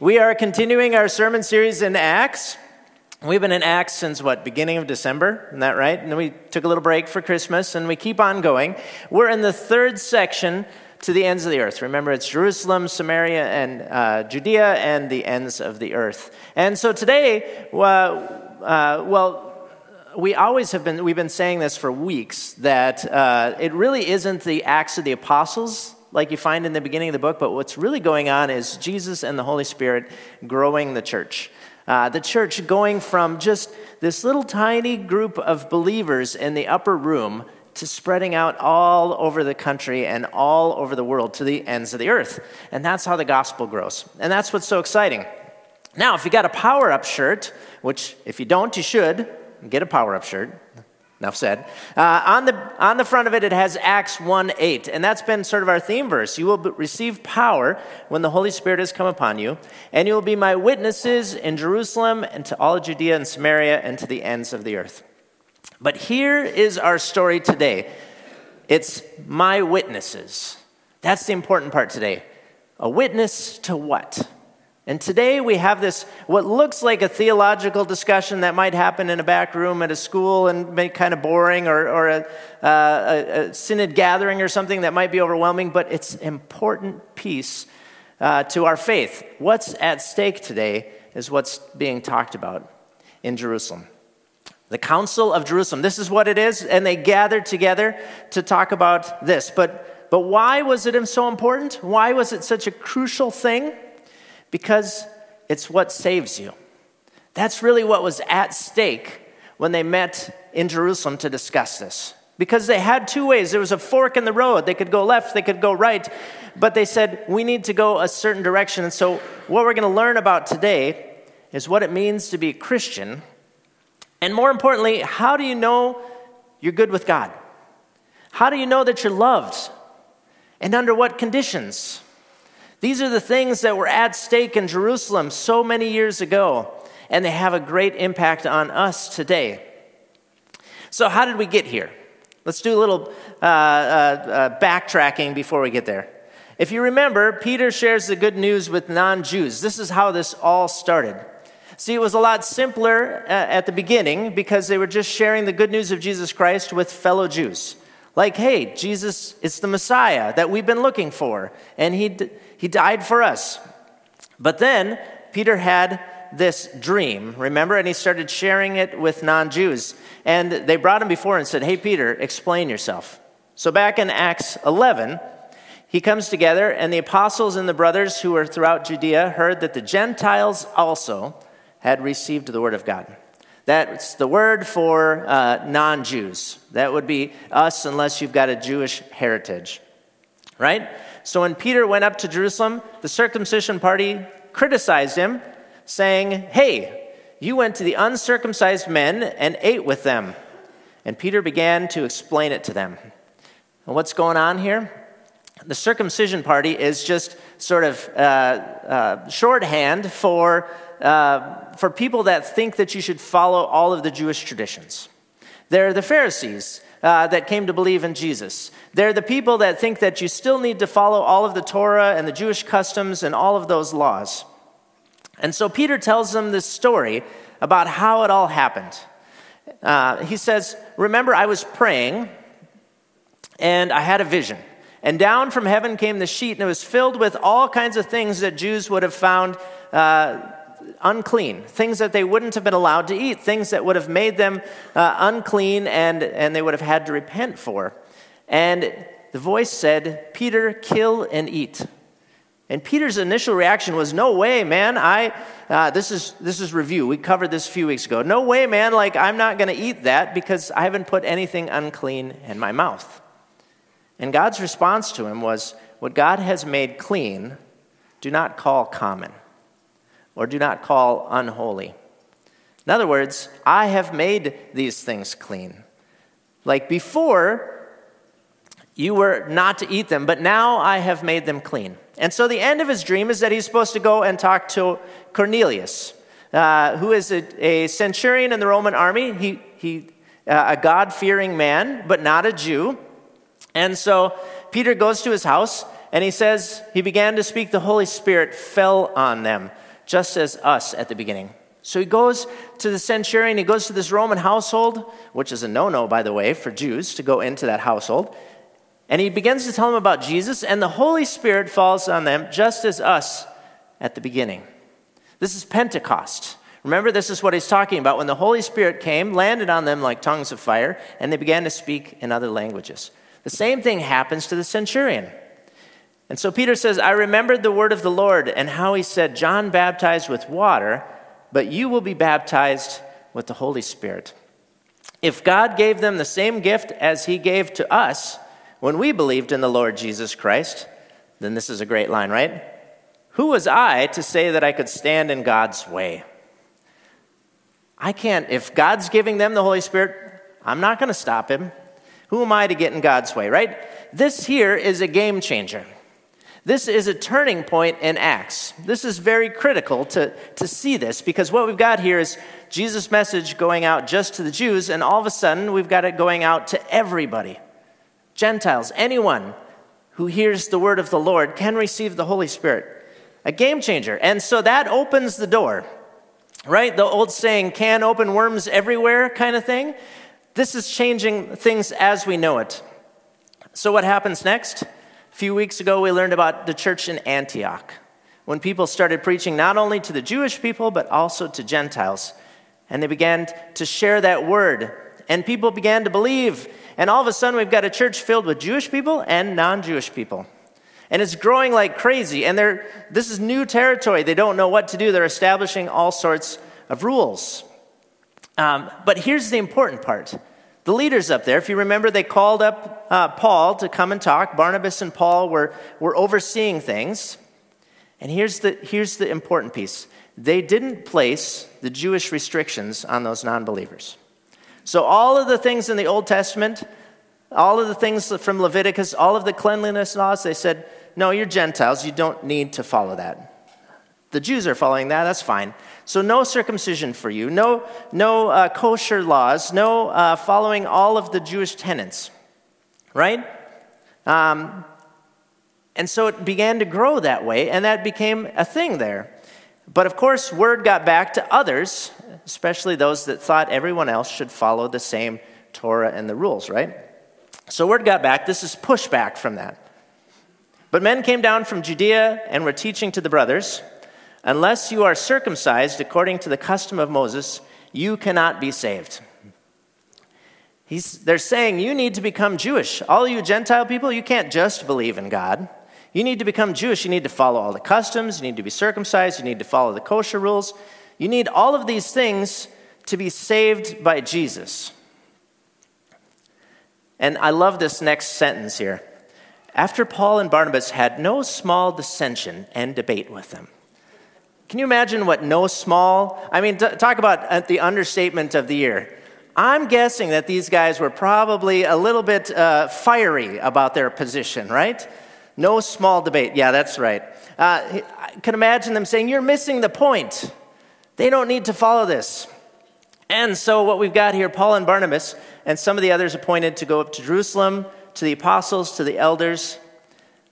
We are continuing our sermon series in Acts. We've been in Acts since what, beginning of December? Isn't that right? And then we took a little break for Christmas and we keep on going. We're in the third section to the ends of the earth. Remember, it's Jerusalem, Samaria, and uh, Judea, and the ends of the earth. And so today, uh, uh, well, we always have been, we've been saying this for weeks, that uh, it really isn't the Acts of the Apostles like you find in the beginning of the book, but what's really going on is Jesus and the Holy Spirit growing the church. Uh, the church going from just this little tiny group of believers in the upper room to spreading out all over the country and all over the world to the ends of the earth. And that's how the gospel grows. And that's what's so exciting. Now, if you got a power up shirt, which if you don't, you should get a power up shirt. Enough said. Uh, on, the, on the front of it, it has Acts 1 8, and that's been sort of our theme verse. You will receive power when the Holy Spirit has come upon you, and you will be my witnesses in Jerusalem and to all of Judea and Samaria and to the ends of the earth. But here is our story today it's my witnesses. That's the important part today. A witness to what? And today we have this, what looks like a theological discussion that might happen in a back room at a school and be kind of boring, or, or a, uh, a, synod gathering or something that might be overwhelming, but it's an important piece uh, to our faith. What's at stake today is what's being talked about in Jerusalem. The Council of Jerusalem. This is what it is, and they gathered together to talk about this. But, but why was it so important? Why was it such a crucial thing? Because it's what saves you. That's really what was at stake when they met in Jerusalem to discuss this. Because they had two ways. There was a fork in the road. They could go left, they could go right. But they said, we need to go a certain direction. And so, what we're going to learn about today is what it means to be a Christian. And more importantly, how do you know you're good with God? How do you know that you're loved? And under what conditions? These are the things that were at stake in Jerusalem so many years ago, and they have a great impact on us today. So, how did we get here? Let's do a little uh, uh, uh, backtracking before we get there. If you remember, Peter shares the good news with non Jews. This is how this all started. See, it was a lot simpler uh, at the beginning because they were just sharing the good news of Jesus Christ with fellow Jews. Like, hey, Jesus is the Messiah that we've been looking for, and he, he died for us. But then Peter had this dream, remember? And he started sharing it with non Jews. And they brought him before and said, Hey, Peter, explain yourself. So back in Acts 11, he comes together, and the apostles and the brothers who were throughout Judea heard that the Gentiles also had received the word of God. That's the word for uh, non Jews. That would be us unless you've got a Jewish heritage. Right? So when Peter went up to Jerusalem, the circumcision party criticized him, saying, Hey, you went to the uncircumcised men and ate with them. And Peter began to explain it to them. And what's going on here? The circumcision party is just sort of uh, uh, shorthand for uh, for people that think that you should follow all of the Jewish traditions. They're the Pharisees uh, that came to believe in Jesus. They're the people that think that you still need to follow all of the Torah and the Jewish customs and all of those laws. And so Peter tells them this story about how it all happened. Uh, he says, Remember, I was praying and I had a vision. And down from heaven came the sheet, and it was filled with all kinds of things that Jews would have found uh, unclean, things that they wouldn't have been allowed to eat, things that would have made them uh, unclean and, and they would have had to repent for. And the voice said, Peter, kill and eat. And Peter's initial reaction was, No way, man. I, uh, this, is, this is review. We covered this a few weeks ago. No way, man. Like, I'm not going to eat that because I haven't put anything unclean in my mouth. And God's response to him was, What God has made clean, do not call common or do not call unholy. In other words, I have made these things clean. Like before, you were not to eat them, but now I have made them clean. And so the end of his dream is that he's supposed to go and talk to Cornelius, uh, who is a, a, centurion in the Roman army. He, he, uh, a God fearing man, but not a Jew. And so Peter goes to his house and he says, He began to speak, the Holy Spirit fell on them just as us at the beginning. So he goes to the centurion, he goes to this Roman household, which is a no no, by the way, for Jews to go into that household. And he begins to tell them about Jesus, and the Holy Spirit falls on them just as us at the beginning. This is Pentecost. Remember, this is what he's talking about. When the Holy Spirit came, landed on them like tongues of fire, and they began to speak in other languages. The same thing happens to the centurion. And so Peter says, I remembered the word of the Lord and how he said, John baptized with water, but you will be baptized with the Holy Spirit. If God gave them the same gift as he gave to us when we believed in the Lord Jesus Christ, then this is a great line, right? Who was I to say that I could stand in God's way? I can't, if God's giving them the Holy Spirit, I'm not going to stop him. Who am I to get in God's way, right? This here is a game changer. This is a turning point in Acts. This is very critical to, to see this because what we've got here is Jesus' message going out just to the Jews, and all of a sudden we've got it going out to everybody Gentiles, anyone who hears the word of the Lord can receive the Holy Spirit. A game changer. And so that opens the door, right? The old saying, can open worms everywhere kind of thing. This is changing things as we know it. So, what happens next? A few weeks ago, we learned about the church in Antioch when people started preaching not only to the Jewish people, but also to Gentiles. And they began to share that word, and people began to believe. And all of a sudden, we've got a church filled with Jewish people and non Jewish people. And it's growing like crazy. And they're, this is new territory. They don't know what to do. They're establishing all sorts of rules. Um, but here's the important part the leaders up there, if you remember, they called up uh, Paul to come and talk. Barnabas and Paul were, were overseeing things. And here's the, here's the important piece they didn't place the Jewish restrictions on those non believers. So, all of the things in the Old Testament, all of the things from Leviticus, all of the cleanliness laws, they said, no, you're Gentiles. You don't need to follow that. The Jews are following that. That's fine. So, no circumcision for you, no, no uh, kosher laws, no uh, following all of the Jewish tenets, right? Um, and so it began to grow that way, and that became a thing there. But of course, word got back to others, especially those that thought everyone else should follow the same Torah and the rules, right? So word got back. This is pushback from that. But men came down from Judea and were teaching to the brothers. Unless you are circumcised according to the custom of Moses, you cannot be saved. He's, they're saying you need to become Jewish. All you Gentile people, you can't just believe in God. You need to become Jewish. You need to follow all the customs. You need to be circumcised. You need to follow the kosher rules. You need all of these things to be saved by Jesus. And I love this next sentence here. After Paul and Barnabas had no small dissension and debate with them. Can you imagine what no small? I mean, t- talk about uh, the understatement of the year. I'm guessing that these guys were probably a little bit uh, fiery about their position, right? No small debate. Yeah, that's right. Uh, I can imagine them saying, You're missing the point. They don't need to follow this. And so, what we've got here, Paul and Barnabas, and some of the others appointed to go up to Jerusalem, to the apostles, to the elders,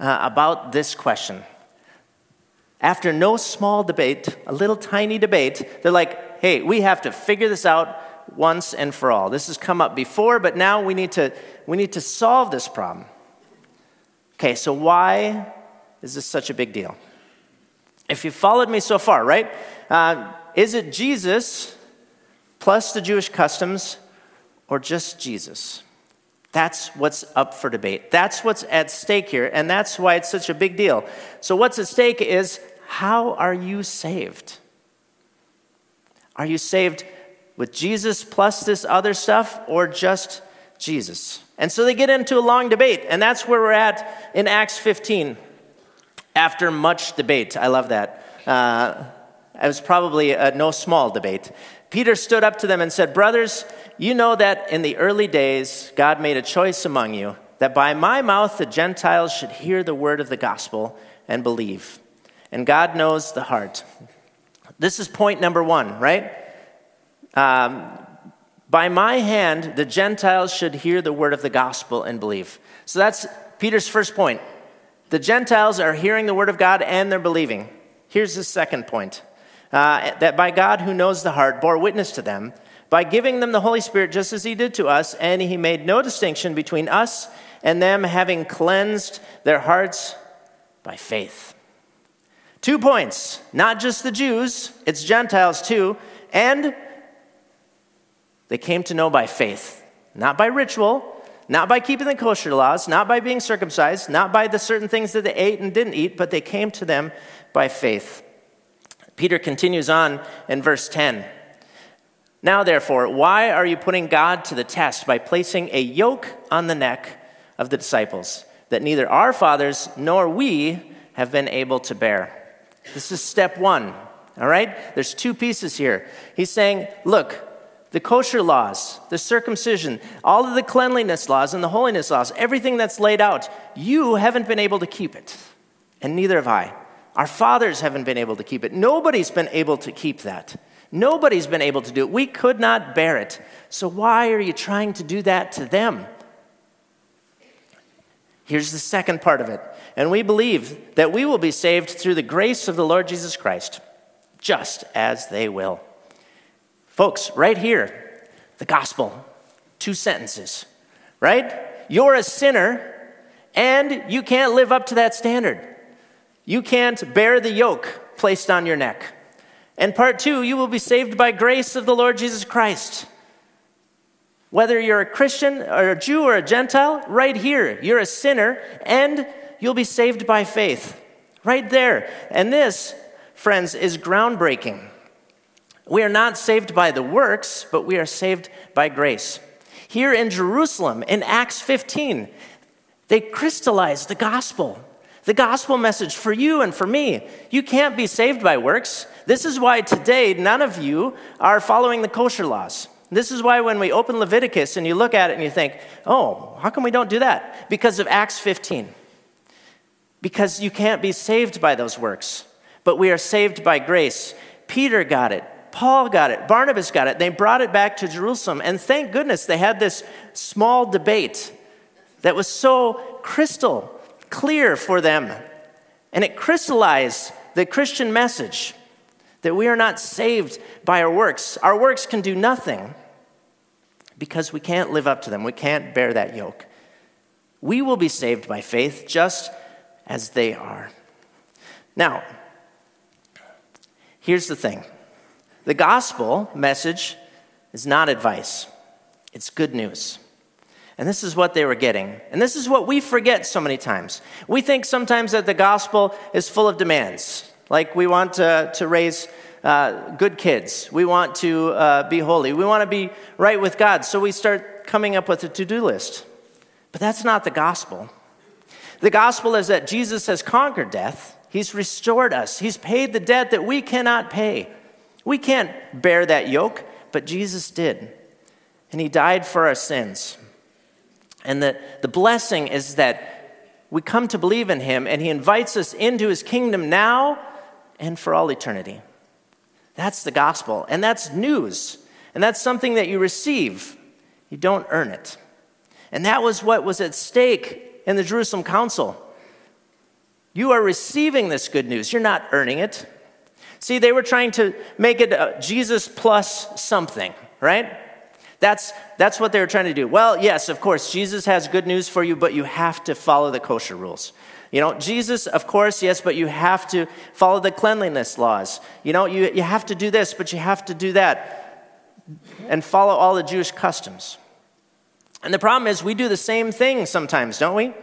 uh, about this question after no small debate, a little tiny debate, they're like, hey, we have to figure this out once and for all. This has come up before, but now we need to, we need to solve this problem. Okay, so why is this such a big deal? If you followed me so far, right? Uh, is it Jesus plus the Jewish customs or just Jesus? That's what's up for debate. That's what's at stake here, and that's why it's such a big deal. So, what's at stake is how are you saved? Are you saved with Jesus plus this other stuff or just Jesus? And so they get into a long debate, and that's where we're at in Acts 15 after much debate. I love that. Uh, it was probably a no small debate. Peter stood up to them and said, Brothers, you know that in the early days God made a choice among you that by my mouth the Gentiles should hear the word of the gospel and believe and God knows the heart. This is point number one, right? Um, by my hand, the Gentiles should hear the word of the gospel and believe. So that's Peter's first point. The Gentiles are hearing the word of God and they're believing. Here's the second point uh, that by God who knows the heart bore witness to them by giving them the Holy Spirit just as he did to us, and he made no distinction between us and them, having cleansed their hearts by faith. Two points not just the Jews, it's Gentiles too, and they came to know by faith, not by ritual, not by keeping the kosher laws, not by being circumcised, not by the certain things that they ate and didn't eat, but they came to them by faith. Peter continues on in verse 10. Now, therefore, why are you putting God to the test by placing a yoke on the neck of the disciples that neither our fathers nor we have been able to bear? This is step one, all right? There's two pieces here. He's saying, look, the kosher laws, the circumcision, all of the cleanliness laws and the holiness laws, everything that's laid out, you haven't been able to keep it, and neither have I. Our fathers haven't been able to keep it. Nobody's been able to keep that. Nobody's been able to do it. We could not bear it. So why are you trying to do that to them? Here's the second part of it. And we believe that we will be saved through the grace of the Lord Jesus Christ, just as they will. Folks, right here, the gospel, two sentences, right? You're a sinner and you can't live up to that standard. You can't bear the yoke placed on your neck. And part two, you will be saved by grace of the Lord Jesus Christ. Whether you're a Christian or a Jew or a Gentile, right here, you're a sinner and you'll be saved by faith. Right there. And this, friends, is groundbreaking. We are not saved by the works, but we are saved by grace. Here in Jerusalem, in Acts 15, they crystallized the gospel, the gospel message for you and for me. You can't be saved by works. This is why today none of you are following the kosher laws. This is why when we open Leviticus and you look at it and you think, oh, how come we don't do that? Because of Acts 15. Because you can't be saved by those works, but we are saved by grace. Peter got it. Paul got it. Barnabas got it. They brought it back to Jerusalem. And thank goodness they had this small debate that was so crystal clear for them. And it crystallized the Christian message that we are not saved by our works. Our works can do nothing because we can't live up to them. We can't bear that yoke. We will be saved by faith just as they are. Now, here's the thing the gospel message is not advice, it's good news. And this is what they were getting. And this is what we forget so many times. We think sometimes that the gospel is full of demands. Like we want to, to raise uh, good kids. We want to uh, be holy. We want to be right with God. So we start coming up with a to do list. But that's not the gospel. The gospel is that Jesus has conquered death, He's restored us, He's paid the debt that we cannot pay. We can't bear that yoke, but Jesus did. And He died for our sins. And the, the blessing is that we come to believe in Him and He invites us into His kingdom now and for all eternity. That's the gospel, and that's news, and that's something that you receive. You don't earn it. And that was what was at stake in the Jerusalem Council. You are receiving this good news, you're not earning it. See, they were trying to make it uh, Jesus plus something, right? That's, that's what they were trying to do. Well, yes, of course, Jesus has good news for you, but you have to follow the kosher rules. You know, Jesus, of course, yes, but you have to follow the cleanliness laws. You know, you, you have to do this, but you have to do that and follow all the Jewish customs. And the problem is, we do the same thing sometimes, don't we?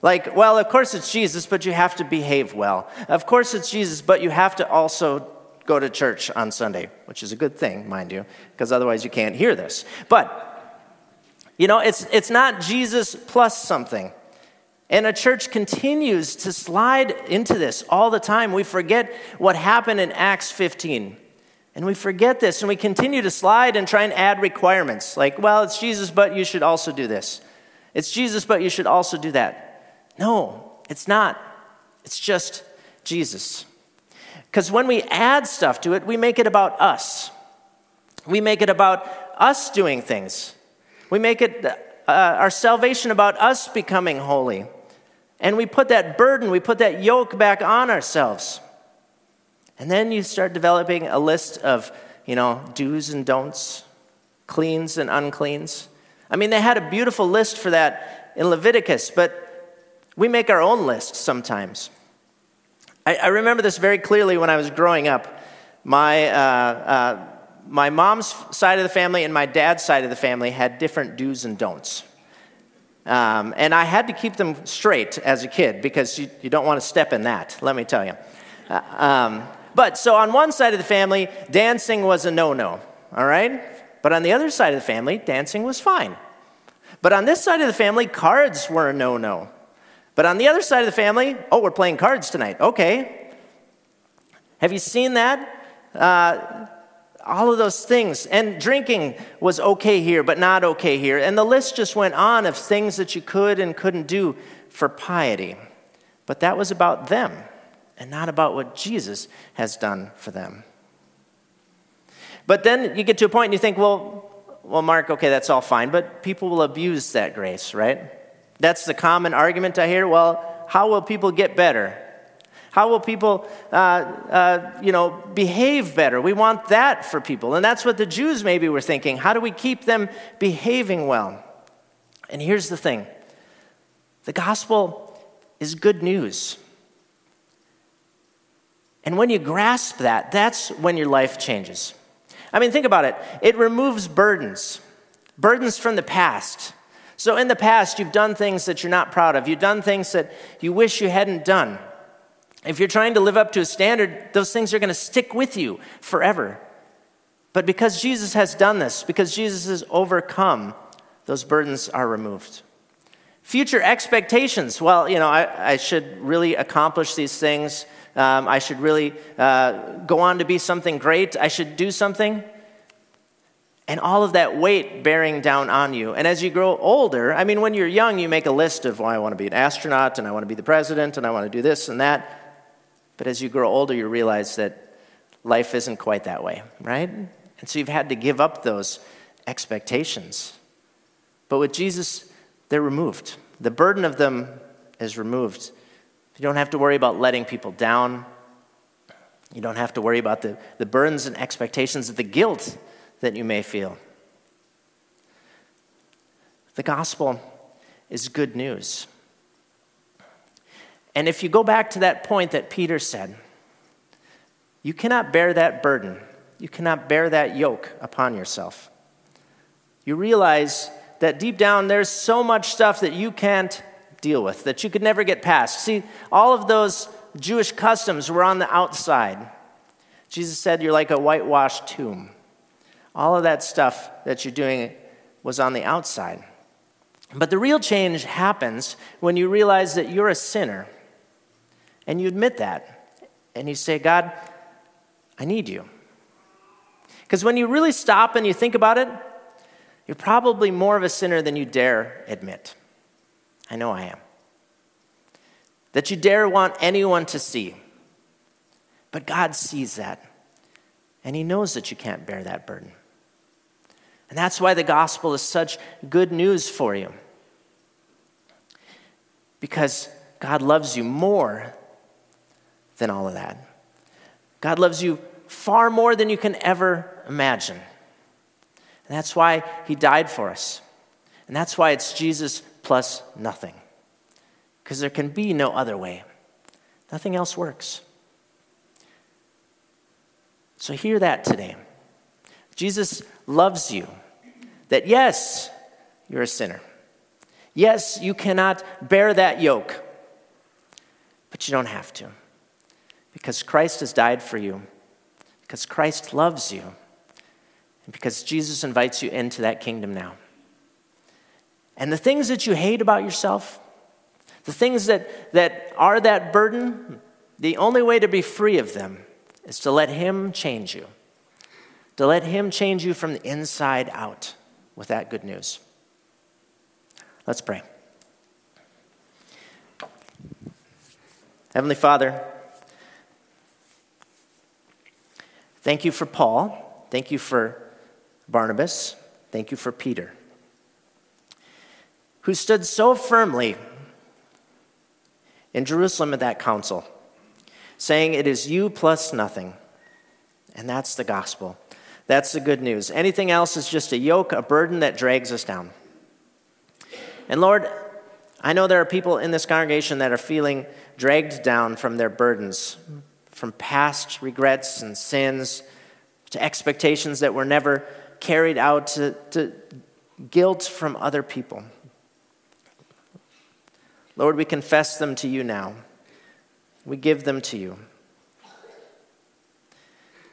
Like, well, of course it's Jesus, but you have to behave well. Of course it's Jesus, but you have to also go to church on Sunday, which is a good thing, mind you, because otherwise you can't hear this. But, you know, it's, it's not Jesus plus something. And a church continues to slide into this all the time. We forget what happened in Acts 15. And we forget this and we continue to slide and try and add requirements. Like, well, it's Jesus, but you should also do this. It's Jesus, but you should also do that. No, it's not. It's just Jesus. Because when we add stuff to it, we make it about us. We make it about us doing things. We make it uh, our salvation about us becoming holy. And we put that burden, we put that yoke back on ourselves. And then you start developing a list of, you know, do's and don'ts, cleans and uncleans. I mean, they had a beautiful list for that in Leviticus, but we make our own list sometimes. I, I remember this very clearly when I was growing up. My, uh, uh, my mom's side of the family and my dad's side of the family had different do's and don'ts. Um, and I had to keep them straight as a kid because you, you don't want to step in that, let me tell you. Uh, um, but so on one side of the family, dancing was a no no, all right? But on the other side of the family, dancing was fine. But on this side of the family, cards were a no no. But on the other side of the family, oh, we're playing cards tonight. Okay. Have you seen that? Uh, all of those things. And drinking was okay here, but not okay here. And the list just went on of things that you could and couldn't do for piety. But that was about them and not about what Jesus has done for them. But then you get to a point and you think, well, well, Mark, okay, that's all fine, but people will abuse that grace, right? That's the common argument I hear. Well, how will people get better? How will people, uh, uh, you know, behave better? We want that for people. And that's what the Jews maybe were thinking. How do we keep them behaving well? And here's the thing the gospel is good news. And when you grasp that, that's when your life changes. I mean, think about it it removes burdens, burdens from the past. So, in the past, you've done things that you're not proud of. You've done things that you wish you hadn't done. If you're trying to live up to a standard, those things are going to stick with you forever. But because Jesus has done this, because Jesus has overcome, those burdens are removed. Future expectations. Well, you know, I, I should really accomplish these things. Um, I should really uh, go on to be something great. I should do something and all of that weight bearing down on you. And as you grow older, I mean, when you're young, you make a list of, well, I want to be an astronaut, and I want to be the president, and I want to do this and that. But as you grow older, you realize that life isn't quite that way, right? And so you've had to give up those expectations. But with Jesus, they're removed. The burden of them is removed. You don't have to worry about letting people down. You don't have to worry about the, the burdens and expectations of the guilt that you may feel. The gospel is good news. And if you go back to that point that Peter said, you cannot bear that burden, you cannot bear that yoke upon yourself. You realize that deep down there's so much stuff that you can't deal with, that you could never get past. See, all of those Jewish customs were on the outside. Jesus said, You're like a whitewashed tomb. All of that stuff that you're doing was on the outside. But the real change happens when you realize that you're a sinner and you admit that. And you say, God, I need you. Because when you really stop and you think about it, you're probably more of a sinner than you dare admit. I know I am. That you dare want anyone to see. But God sees that. And He knows that you can't bear that burden. And that's why the gospel is such good news for you. Because God loves you more than all of that. God loves you far more than you can ever imagine. And that's why He died for us. And that's why it's Jesus plus nothing. Because there can be no other way, nothing else works. So, hear that today. Jesus loves you. That yes, you're a sinner. Yes, you cannot bear that yoke, but you don't have to. Because Christ has died for you, because Christ loves you, and because Jesus invites you into that kingdom now. And the things that you hate about yourself, the things that, that are that burden, the only way to be free of them is to let Him change you to let Him change you from the inside out with that good news. Let's pray. Heavenly Father, thank you for Paul. Thank you for Barnabas. Thank you for Peter, who stood so firmly in Jerusalem at that council saying it is you plus nothing. And that's the gospel. That's the good news. Anything else is just a yoke, a burden that drags us down. And Lord, I know there are people in this congregation that are feeling dragged down from their burdens, from past regrets and sins to expectations that were never carried out, to, to guilt from other people. Lord, we confess them to you now. We give them to you.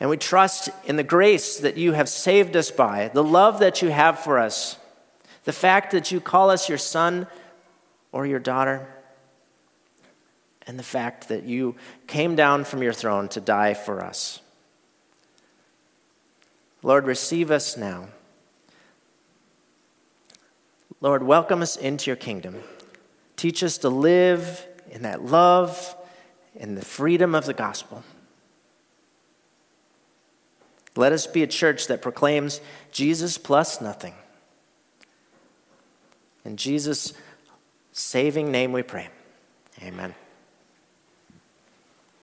And we trust in the grace that you have saved us by, the love that you have for us, the fact that you call us your son or your daughter, and the fact that you came down from your throne to die for us. Lord, receive us now. Lord, welcome us into your kingdom. Teach us to live in that love and the freedom of the gospel. Let us be a church that proclaims Jesus plus nothing. In Jesus' saving name we pray. Amen.